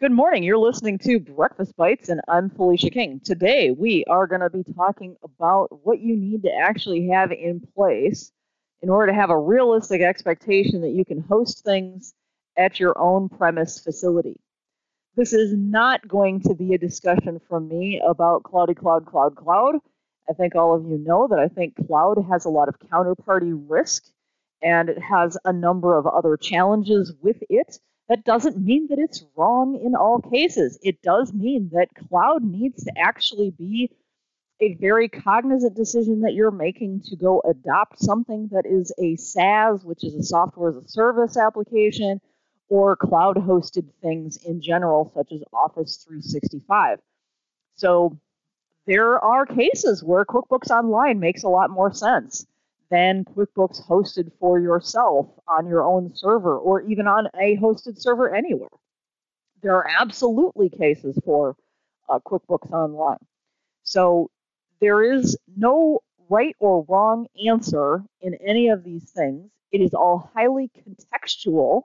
Good morning. You're listening to Breakfast Bites, and I'm Felicia King. Today, we are going to be talking about what you need to actually have in place in order to have a realistic expectation that you can host things at your own premise facility. This is not going to be a discussion from me about cloudy cloud, cloud, cloud. I think all of you know that I think cloud has a lot of counterparty risk and it has a number of other challenges with it that doesn't mean that it's wrong in all cases. It does mean that cloud needs to actually be a very cognizant decision that you're making to go adopt something that is a SaaS, which is a software as a service application, or cloud hosted things in general, such as Office 365. So there are cases where QuickBooks Online makes a lot more sense than QuickBooks hosted for yourself on your own server or even on a hosted server anywhere. There are absolutely cases for uh, QuickBooks Online. So there is no right or wrong answer in any of these things. It is all highly contextual,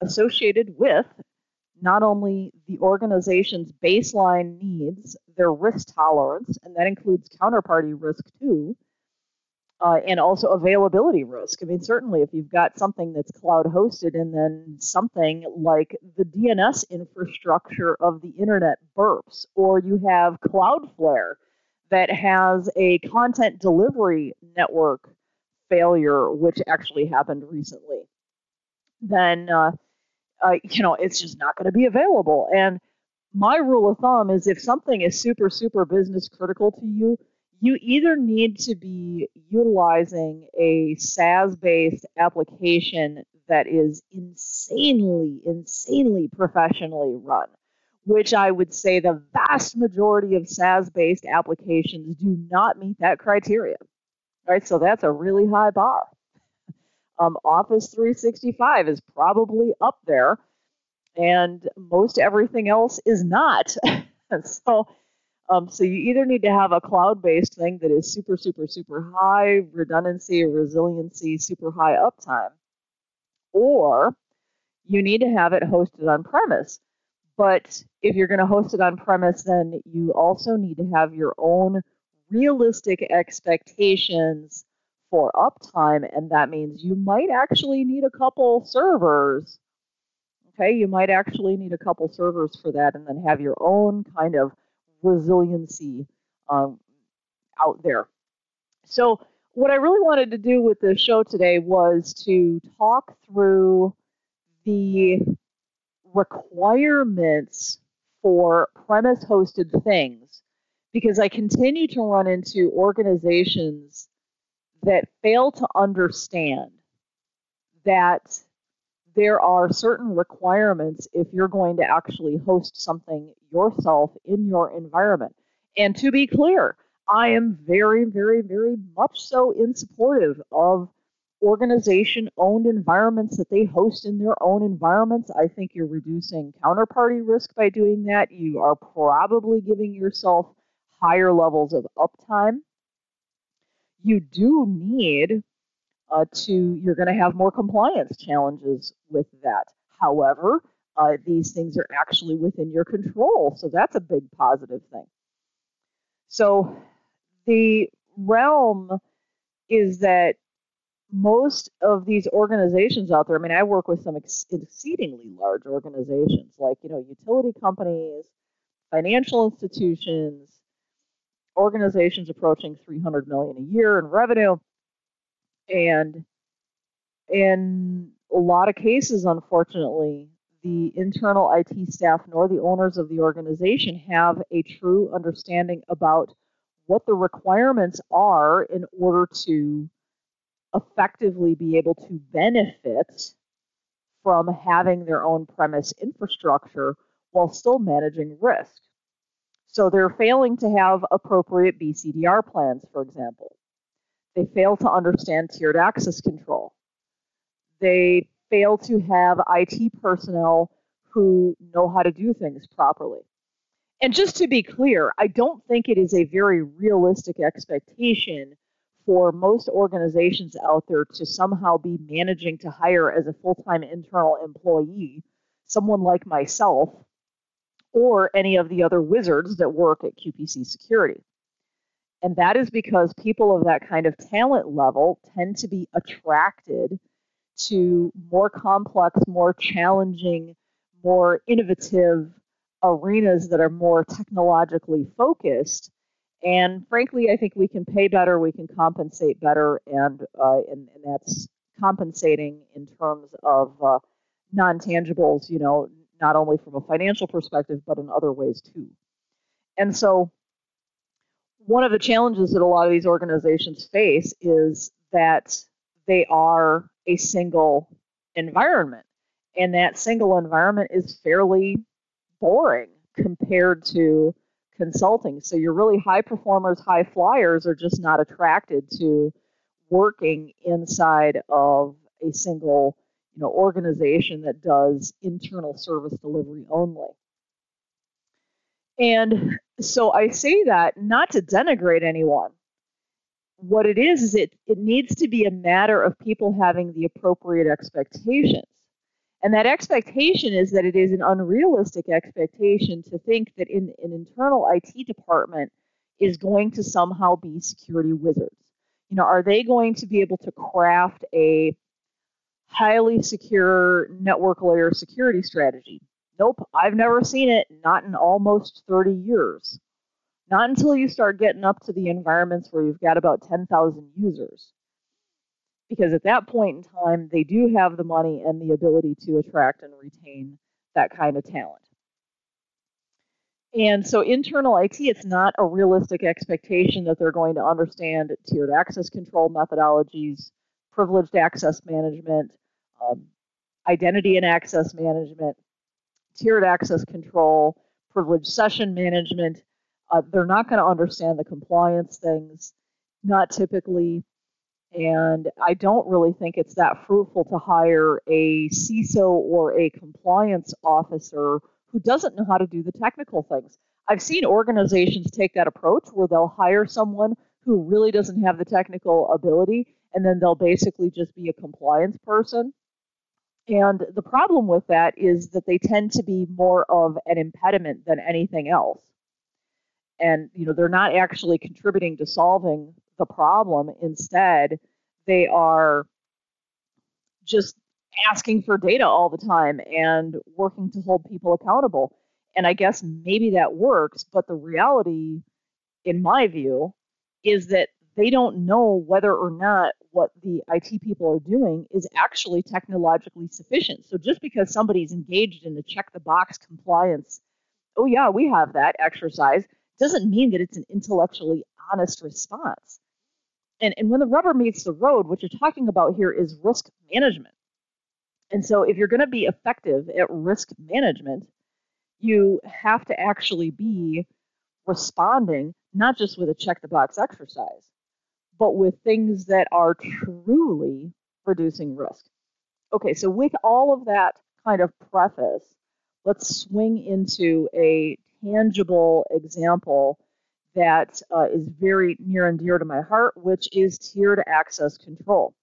associated with not only the organization's baseline needs, their risk tolerance, and that includes counterparty risk too, uh, and also availability risk. I mean, certainly if you've got something that's cloud hosted and then something like the DNS infrastructure of the internet burps, or you have Cloudflare that has a content delivery network failure, which actually happened recently, then uh, uh, you know it's just not going to be available. And my rule of thumb is if something is super super business critical to you, you either need to be utilizing a SaaS based application that is insanely, insanely professionally run, which I would say the vast majority of SaaS based applications do not meet that criteria. Right, so that's a really high bar. Um, Office 365 is probably up there, and most everything else is not. so um, so you either need to have a cloud-based thing that is super, super, super high redundancy, or resiliency, super high uptime, or you need to have it hosted on premise. But if you're going to host it on premise, then you also need to have your own realistic expectations for uptime, and that means you might actually need a couple servers. Okay, you might actually need a couple servers for that, and then have your own kind of resiliency um, out there. So, what I really wanted to do with the show today was to talk through the requirements for premise hosted things because I continue to run into organizations that fail to understand that there are certain requirements if you're going to actually host something yourself in your environment. And to be clear, I am very, very, very much so in supportive of organization owned environments that they host in their own environments. I think you're reducing counterparty risk by doing that. You are probably giving yourself higher levels of uptime. You do need uh, to you're going to have more compliance challenges with that. However, uh, these things are actually within your control, so that's a big positive thing. So the realm is that most of these organizations out there, I mean, I work with some ex- exceedingly large organizations like, you know, utility companies, financial institutions, organizations approaching 300 million a year in revenue and in a lot of cases, unfortunately, the internal IT staff nor the owners of the organization have a true understanding about what the requirements are in order to effectively be able to benefit from having their own premise infrastructure while still managing risk. So they're failing to have appropriate BCDR plans, for example. They fail to understand tiered access control. They fail to have IT personnel who know how to do things properly. And just to be clear, I don't think it is a very realistic expectation for most organizations out there to somehow be managing to hire as a full time internal employee someone like myself or any of the other wizards that work at QPC Security. And that is because people of that kind of talent level tend to be attracted to more complex, more challenging, more innovative arenas that are more technologically focused. And frankly, I think we can pay better, we can compensate better, and uh, and, and, that's compensating in terms of uh, non-tangibles. You know, not only from a financial perspective, but in other ways too. And so, one of the challenges that a lot of these organizations face is that they are a single environment. And that single environment is fairly boring compared to consulting. So your really high performers, high flyers are just not attracted to working inside of a single you know, organization that does internal service delivery only. And so I say that not to denigrate anyone, what it is is it it needs to be a matter of people having the appropriate expectations. And that expectation is that it is an unrealistic expectation to think that in an internal IT department is going to somehow be security wizards. You know, are they going to be able to craft a highly secure network layer security strategy? Nope, I've never seen it, not in almost 30 years. Not until you start getting up to the environments where you've got about 10,000 users. Because at that point in time, they do have the money and the ability to attract and retain that kind of talent. And so, internal IT, it's not a realistic expectation that they're going to understand tiered access control methodologies, privileged access management, um, identity and access management, tiered access control, privileged session management, uh, they're not going to understand the compliance things, not typically. And I don't really think it's that fruitful to hire a CISO or a compliance officer who doesn't know how to do the technical things. I've seen organizations take that approach where they'll hire someone who really doesn't have the technical ability, and then they'll basically just be a compliance person. And the problem with that is that they tend to be more of an impediment than anything else. And you know they're not actually contributing to solving the problem. Instead they are just asking for data all the time and working to hold people accountable. And i guess maybe that works but the reality in my view is that they don't know whether or not what the IT people are doing is actually technologically sufficient. So just because somebody's engaged in the check the box compliance, oh yeah, we have that exercise, doesn't mean that it's an intellectually honest response. And, and when the rubber meets the road, what you're talking about here is risk management. And so, if you're going to be effective at risk management, you have to actually be responding not just with a check the box exercise, but with things that are truly reducing risk. Okay, so with all of that kind of preface, let's swing into a tangible example that uh, is very near and dear to my heart, which is tiered access control.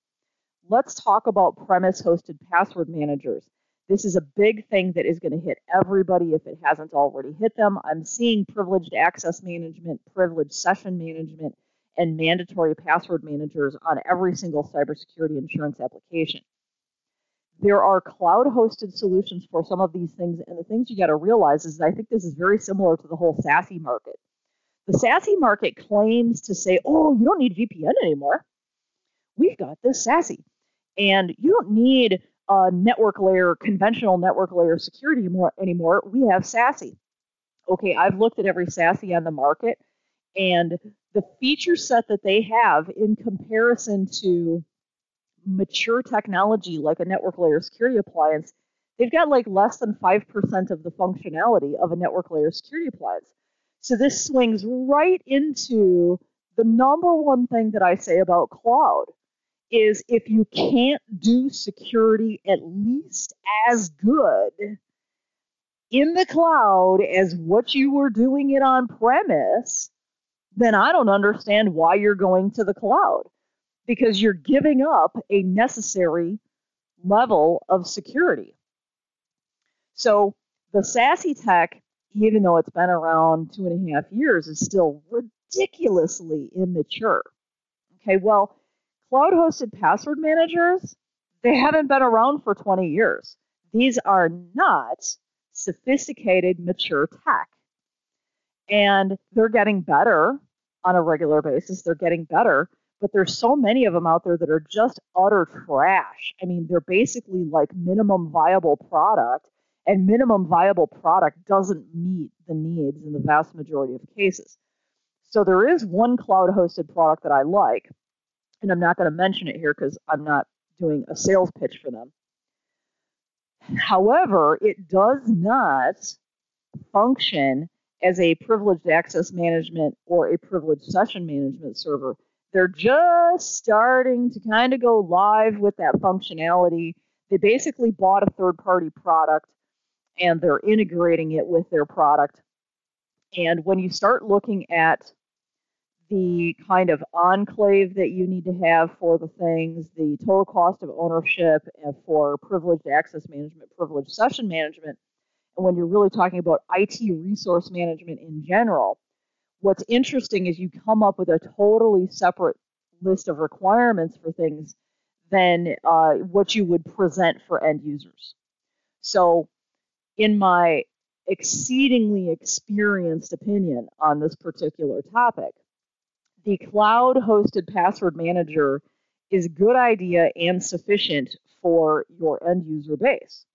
Let's talk about premise hosted password managers. This is a big thing that is going to hit everybody if it hasn't already hit them. I'm seeing privileged access management, privileged session management, and mandatory password managers on every single cybersecurity insurance application. There are cloud hosted solutions for some of these things. And the things you got to realize is I think this is very similar to the whole SASE market. The SASE market claims to say, oh, you don't need VPN anymore. We've got this SASE. And you don't need a network layer, conventional network layer security more, anymore. We have SASE. Okay, I've looked at every SASE on the market, and the feature set that they have in comparison to mature technology like a network layer security appliance, they've got like less than 5% of the functionality of a network layer security appliance. So this swings right into the number one thing that I say about cloud is if you can't do security at least as good in the cloud as what you were doing it on premise, then I don't understand why you're going to the cloud because you're giving up a necessary level of security. So the SASE tech even though it's been around two and a half years, is still ridiculously immature. Okay, well, cloud hosted password managers, they haven't been around for 20 years. These are not sophisticated, mature tech. And they're getting better on a regular basis. They're getting better, but there's so many of them out there that are just utter trash. I mean, they're basically like minimum viable product, and minimum viable product doesn't meet the needs in the vast majority of cases. So there is one cloud hosted product that I like, and I'm not going to mention it here because I'm not doing a sales pitch for them. However, it does not function as a privileged access management or a privileged session management server. They're just starting to kind of go live with that functionality. They basically bought a third party product and they're integrating it with their product. And when you start looking at the kind of enclave that you need to have for the things, the total cost of ownership for privileged access management, privileged session management, when you're really talking about IT resource management in general, what's interesting is you come up with a totally separate list of requirements for things than uh, what you would present for end users. So, in my exceedingly experienced opinion on this particular topic, the cloud hosted password manager is a good idea and sufficient for your end user base.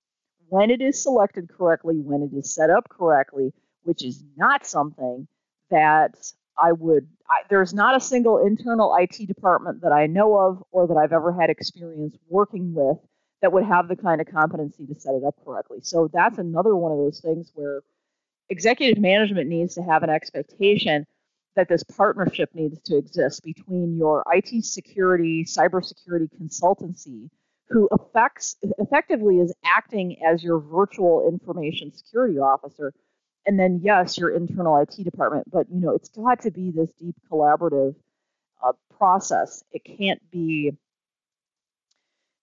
When it is selected correctly, when it is set up correctly, which is not something that I would, I, there's not a single internal IT department that I know of or that I've ever had experience working with that would have the kind of competency to set it up correctly. So that's another one of those things where executive management needs to have an expectation that this partnership needs to exist between your IT security, cybersecurity consultancy, who affects, effectively is acting as your virtual information security officer, and then yes, your internal IT department. But you know, it's got to be this deep collaborative uh, process. It can't be,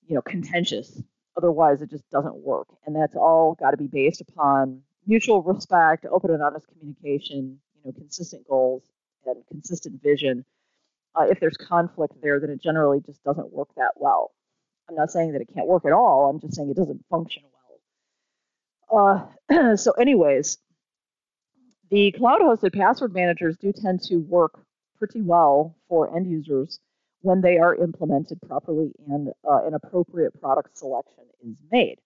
you know, contentious. Otherwise, it just doesn't work. And that's all got to be based upon mutual respect, open and honest communication, you know, consistent goals, and consistent vision. Uh, if there's conflict there, then it generally just doesn't work that well. I'm not saying that it can't work at all. I'm just saying it doesn't function well. Uh, so, anyways, the cloud-hosted password managers do tend to work pretty well for end users when they are implemented properly and uh, an appropriate product selection is made.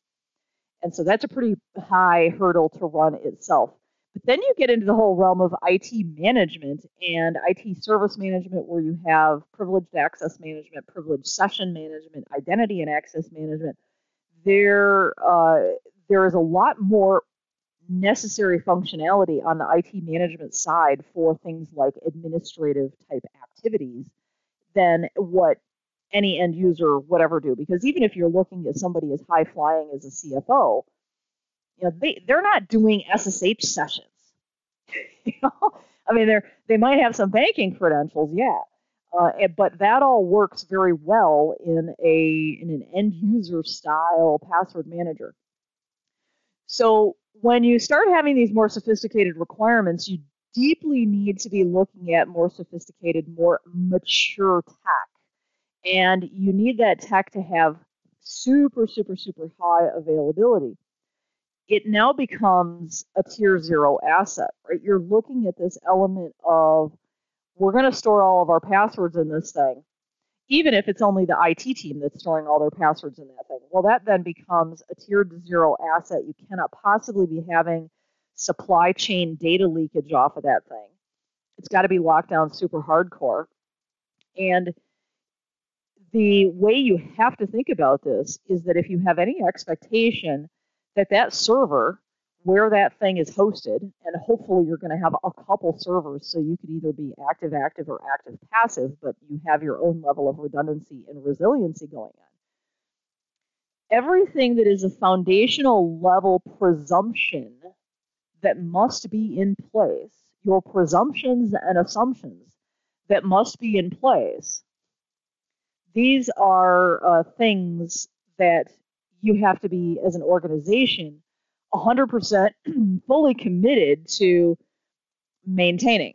And so that's a pretty high hurdle to run itself. But then you get into the whole realm of IT management and IT service management, where you have privileged access management, privileged session management, identity and access management. There, uh, there is a lot more necessary functionality on the IT management side for things like administrative type activities than what any end user would ever do. Because even if you're looking at somebody as high flying as a CFO, you know, they, they're not doing SSH sessions. you know, I mean, they're they might have some banking credentials, yeah, uh, but that all works very well in a in an end user style password manager. So when you start having these more sophisticated requirements, you deeply need to be looking at more sophisticated, more mature tech. And you need that tech to have super, super, super high availability it now becomes a tier zero asset, right? You're looking at this element of we're going to store all of our passwords in this thing, even if it's only the IT team that's storing all their passwords in that thing. Well, that then becomes a tier zero asset. You cannot possibly be having supply chain data leakage off of that thing. It's got to be locked down super hardcore. And the way you have to think about this is that if you have any expectation that that server where that thing is hosted, and hopefully you're going to have a couple servers, so you could either be active active or active passive, but you have your own level of redundancy and resiliency going on. Everything that is a foundational level presumption that must be in place, your presumptions and assumptions that must be in place, these are uh, things that you have to be, as an organization, 100% fully committed to maintaining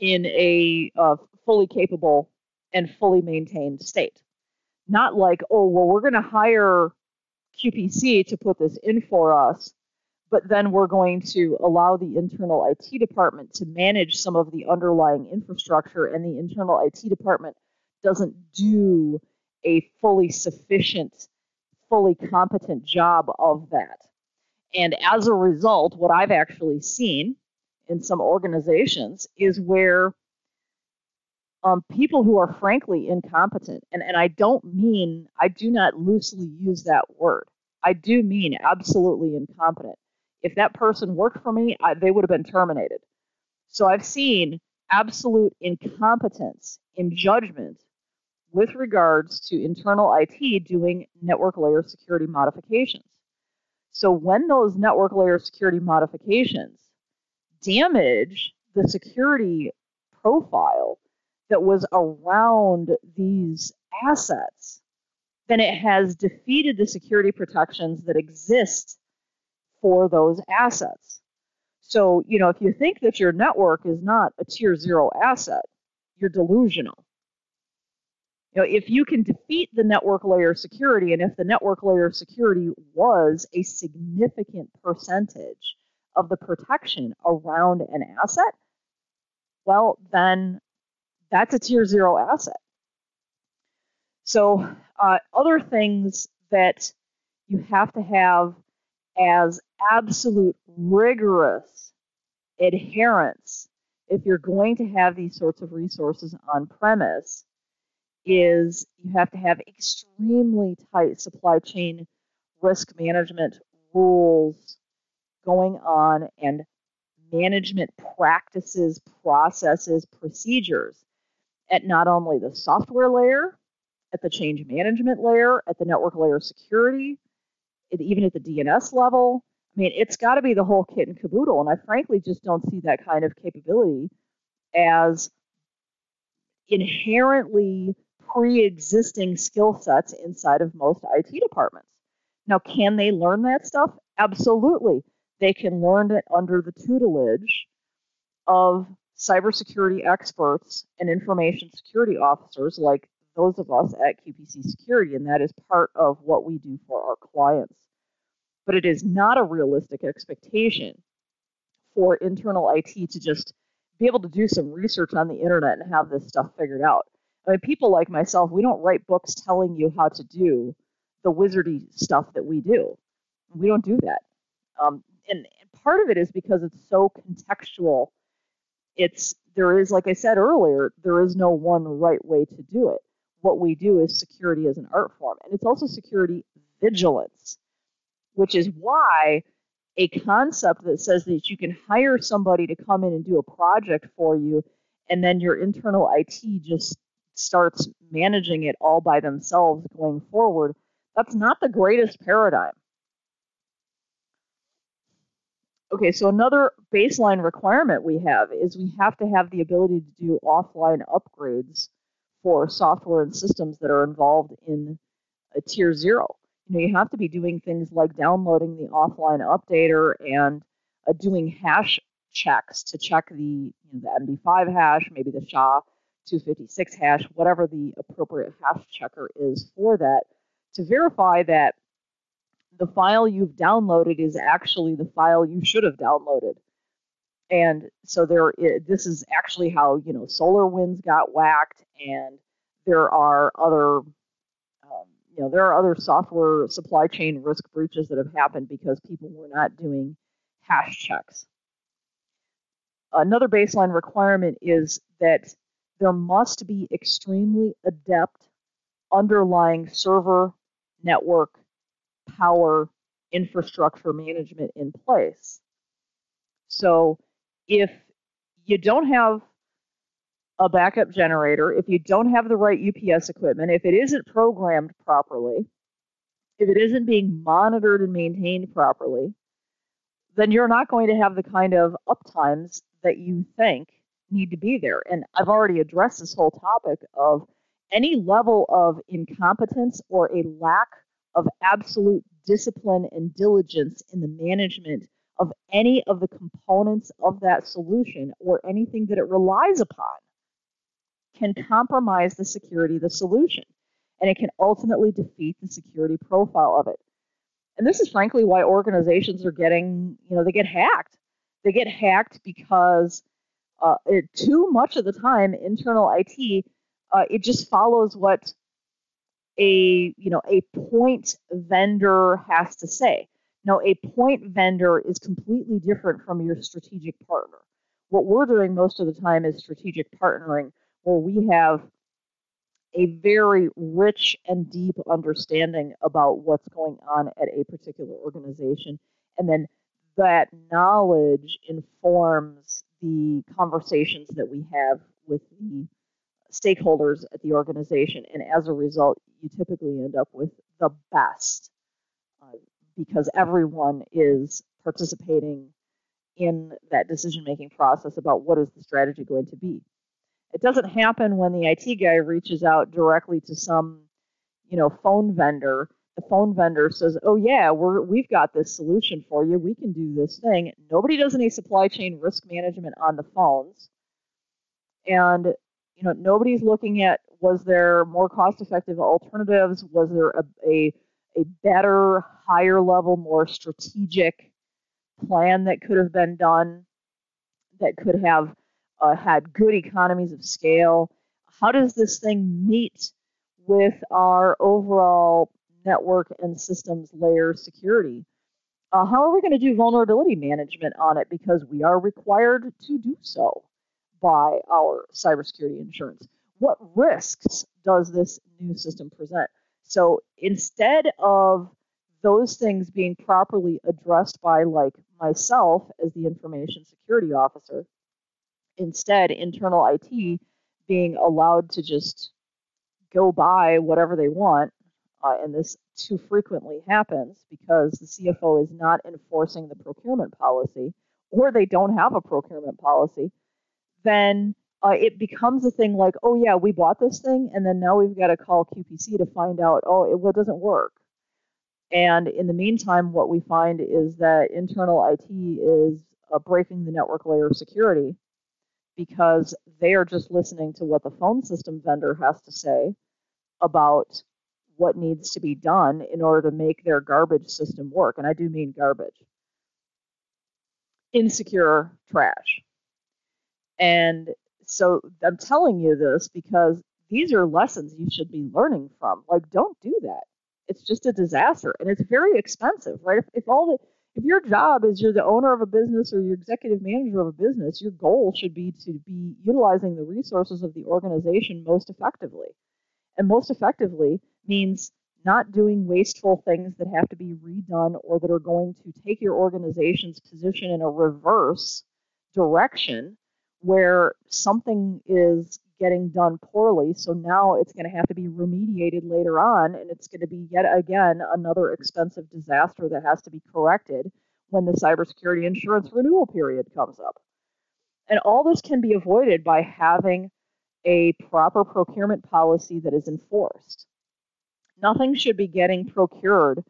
in a uh, fully capable and fully maintained state. Not like, oh, well, we're going to hire QPC to put this in for us, but then we're going to allow the internal IT department to manage some of the underlying infrastructure, and the internal IT department doesn't do a fully sufficient, fully competent job of that. And as a result, what I've actually seen in some organizations is where um, people who are frankly incompetent, and, and I don't mean, I do not loosely use that word. I do mean absolutely incompetent. If that person worked for me, I, they would have been terminated. So I've seen absolute incompetence in judgment with regards to internal IT doing network layer security modifications. So when those network layer security modifications damage the security profile that was around these assets, then it has defeated the security protections that exist for those assets. So, you know, if you think that your network is not a tier zero asset, you're delusional. You know, if you can defeat the network layer security, and if the network layer security was a significant percentage of the protection around an asset, well, then that's a tier zero asset. So, uh, other things that you have to have as absolute rigorous adherence if you're going to have these sorts of resources on premise is you have to have extremely tight supply chain risk management rules going on and management practices, processes, procedures at not only the software layer, at the change management layer, at the network layer security, even at the DNS level. I mean, it's got to be the whole kit and caboodle. And I frankly just don't see that kind of capability as inherently pre existing skill sets inside of most IT departments. Now, can they learn that stuff? Absolutely. They can learn it under the tutelage of cybersecurity experts and information security officers like those of us at QPC Security, and that is part of what we do for our clients. But it is not a realistic expectation for internal IT to just be able to do some research on the internet and have this stuff figured out. People like myself, we don't write books telling you how to do the wizardy stuff that we do. We don't do that. Um, and part of it is because it's so contextual it's there is like i said earlier there is no one right way to do it what we do is security as an art form and it's also security vigilance which is why a concept that says that you can hire somebody to come in and do a project for you and then your internal IT just starts managing it all by themselves going forward that's not the greatest paradigm Okay, so another baseline requirement we have is we have to have the ability to do offline upgrades for software and systems that are involved in a tier zero. You know, you have to be doing things like downloading the offline updater and uh, doing hash checks to check the, you know, the MD5 hash, maybe the SHA 256 hash, whatever the appropriate hash checker is for that, to verify that the file you've downloaded is actually the file you should have downloaded. And so there, this is actually how you know SolarWinds got whacked, and there are other, um, you know, there are other software supply chain risk breaches that have happened because people were not doing hash checks. Another baseline requirement is that there must be extremely adept underlying server network power infrastructure management in place. So if you don't have a backup generator, if you don't have the right UPS equipment, if it isn't programmed properly, if it isn't being monitored and maintained properly, then you're not going to have the kind of uptimes that you think need to be there. And I've already addressed this whole topic of any level of incompetence or a lack of absolute discipline and diligence in the management of any of the components of that solution or anything that it relies upon can compromise the security of the solution and it can ultimately defeat the security profile of it. And this is frankly why organizations are getting, you know, they get hacked. They get hacked because uh, it, too much of the time, internal IT, uh, it just follows what a you know a point vendor has to say. Now, a point vendor is completely different from your strategic partner. What we're doing most of the time is strategic partnering, where we have a very rich and deep understanding about what's going on at a particular organization. And then that knowledge informs the conversations that we have with the stakeholders at the organization. And as a result, you typically end up with the best uh, because everyone is participating in that decision making process about what is the strategy going to be. It doesn't happen when the IT guy reaches out directly to some, you know, phone vendor. The phone vendor says, "Oh yeah, we're we've got this solution for you. We can do this thing." Nobody does any supply chain risk management on the phones, and you know, nobody's looking at was there more cost-effective alternatives? Was there a, a a better, higher level, more strategic plan that could have been done that could have uh, had good economies of scale. How does this thing meet with our overall network and systems layer security? Uh, how are we going to do vulnerability management on it? Because we are required to do so by our cybersecurity insurance. What risks does this new system present? So instead of those things being properly addressed by like myself as the information security officer, instead internal IT being allowed to just go buy whatever they want, uh, and this too frequently happens because the CFO is not enforcing the procurement policy, or they don't have a procurement policy, then uh, it becomes a thing like, oh yeah, we bought this thing, and then now we've got to call QPC to find out, oh, it, well, it doesn't work. And in the meantime, what we find is that internal IT is uh, breaking the network layer of security because they are just listening to what the phone system vendor has to say about what needs to be done in order to make their garbage system work. And I do mean garbage. Insecure trash. And so I'm telling you this because these are lessons you should be learning from. Like, don't do that. It's just a disaster and it's very expensive, right? If, if all the if your job is you're the owner of a business or you're executive manager of a business, your goal should be to be utilizing the resources of the organization most effectively. And most effectively means not doing wasteful things that have to be redone or that are going to take your organization's position in a reverse direction where something is getting done poorly. So now it's going to have to be remediated later on, and it's going to be yet again another expensive disaster that has to be corrected when the cybersecurity insurance renewal period comes up. And all this can be avoided by having a proper procurement policy that is enforced. Nothing should be getting procured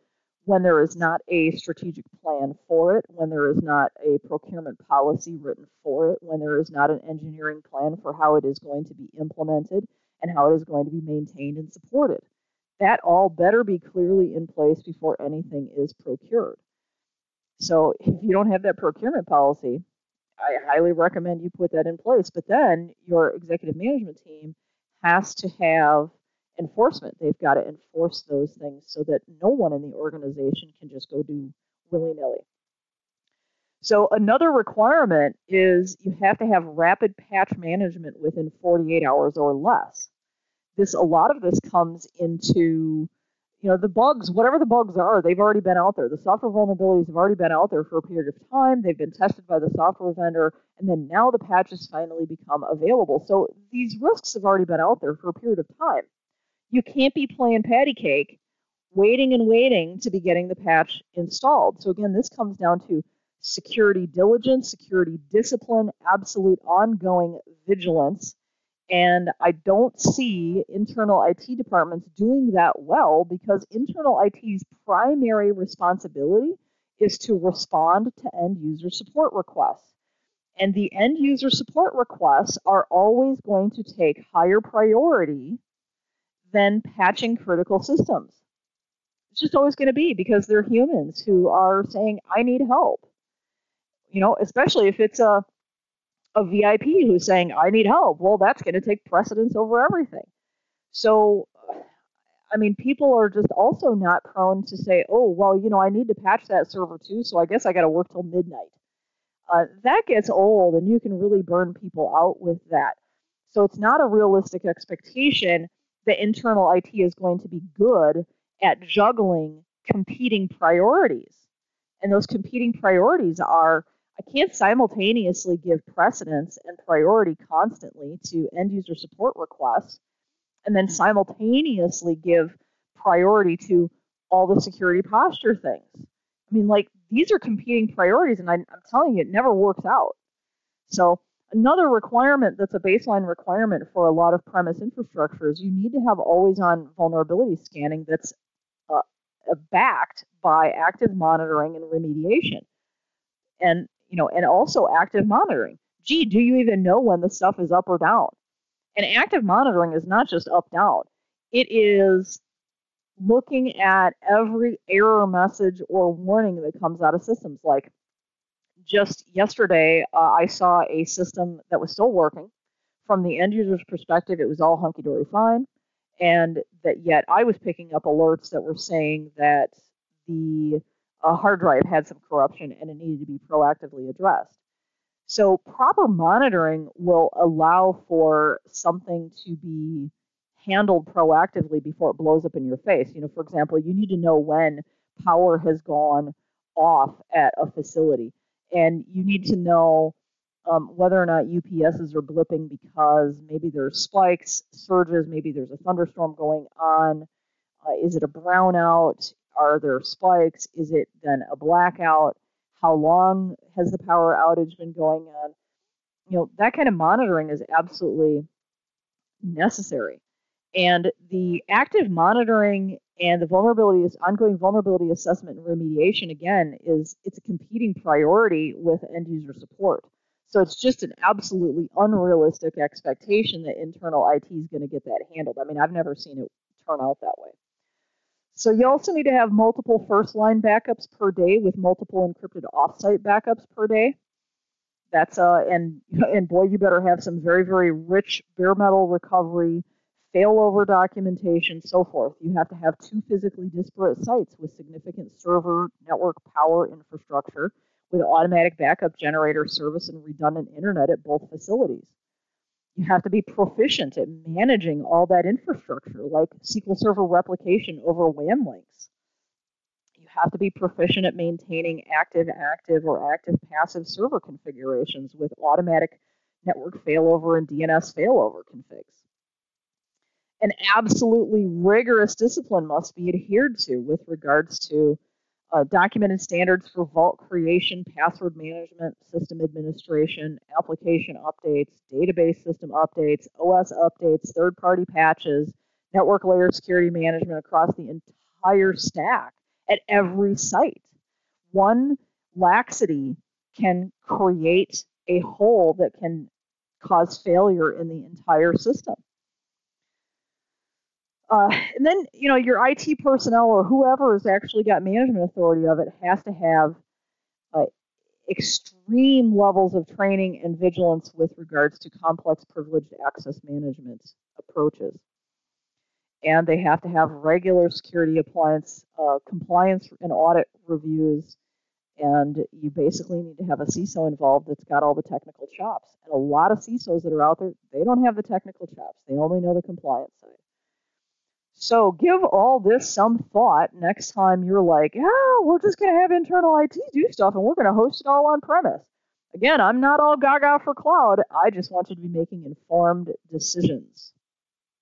when there is not a strategic plan for it, when there is not a procurement policy written for it, when there is not an engineering plan for how it is going to be implemented and how it is going to be maintained and supported. That all better be clearly in place before anything is procured. So if you don't have that procurement policy, I highly recommend you put that in place. But then your executive management team has to have enforcement. They've got to enforce those things so that no one in the organization can just go do willy nilly. So, another requirement is you have to have rapid patch management within 48 hours or less. This a lot of this comes into you know the bugs whatever the bugs are they've already been out there the software vulnerabilities have already been out there for a period of time they've been tested by the software vendor and then now the patches finally become available so these risks have already been out there for a period of time you can't be playing patty cake, waiting and waiting to be getting the patch installed. So again, this comes down to security diligence, security discipline, absolute ongoing vigilance, And I don't see internal IT departments doing that well because internal IT's primary responsibility is to respond to end user support requests. And the end user support requests are always going to take higher priority than patching critical systems. It's just always going to be because they're humans who are saying, I need help. You know, especially if it's a a VIP who's saying, I need help. Well, that's going to take precedence over everything. So, I mean, people are just also not prone to say, oh, well, you know, I need to patch that server too, so I guess I got to work till midnight. Uh, that gets old, and you can really burn people out with that. So, it's not a realistic expectation that internal IT is going to be good at juggling competing priorities. And those competing priorities are I can't simultaneously give precedence and priority constantly to end user support requests and then simultaneously give priority to all the security posture things. I mean, like, these are competing priorities, and I, am telling you, it never works out. So, another requirement that's a baseline requirement for a lot of premise infrastructure is you need to have always on vulnerability scanning that's uh, backed by active monitoring and remediation. And you know, and also active monitoring. Gee, do you even know when the stuff is up or down? And active monitoring is not just up down. It is looking at every error message or warning that comes out of systems. Like just yesterday, uh, I saw a system that was still working. From the end user's perspective, it was all hunky dory fine. And that yet I was picking up alerts that were saying that the a hard drive had some corruption and it needed to be proactively addressed. So, proper monitoring will allow for something to be handled proactively before it blows up in your face. You know, for example, you need to know when power has gone off at a facility, and you need to know um, whether or not UPSs are blipping because maybe there's spikes, surges, maybe there's a thunderstorm going on. Uh, is it a brownout? Are there spikes? Is it then a blackout? How long has the power outage been going on? You know, that kind of monitoring is absolutely necessary. And the active monitoring and the vulnerability is ongoing vulnerability assessment and remediation again is it's a competing priority with end user support. So it's just an absolutely unrealistic expectation that internal IT is going to get that handled. I mean, I've never seen it turn out that way. So you also need to have multiple first line backups per day with multiple encrypted offsite backups per day. That's uh and and boy, you better have some very very rich bare metal recovery, failover documentation, so forth. You have to have two physically disparate sites with significant server network power infrastructure with automatic backup generator service and redundant internet at both facilities. You have to be proficient at managing all that infrastructure, like SQL Server replication over WAN links. You have to be proficient at maintaining active active or active passive server configurations with automatic network failover and DNS failover configs. An absolutely rigorous discipline must be adhered to with regards to uh, documented standards for vault creation, password management, system administration, application updates, database system updates, OS updates, third party patches, network layer security management across the entire stack at every site. One laxity can create a hole that can cause failure in the entire system. Uh, and then, you know, your IT personnel or whoever has actually got management authority of it has to have uh, extreme levels of training and vigilance with regards to complex privileged access management approaches. And they have to have regular security appliance uh, compliance and audit reviews. And you basically need to have a CISO involved that's got all the technical chops. And a lot of CISOs that are out there, they don't have the technical chops. They only know the compliance side. So give all this some thought next time you're like, yeah, we're just going to have internal IT do stuff and we're going to host it all on premise. Again, I'm not all gaga for cloud. I just want you to be making informed decisions.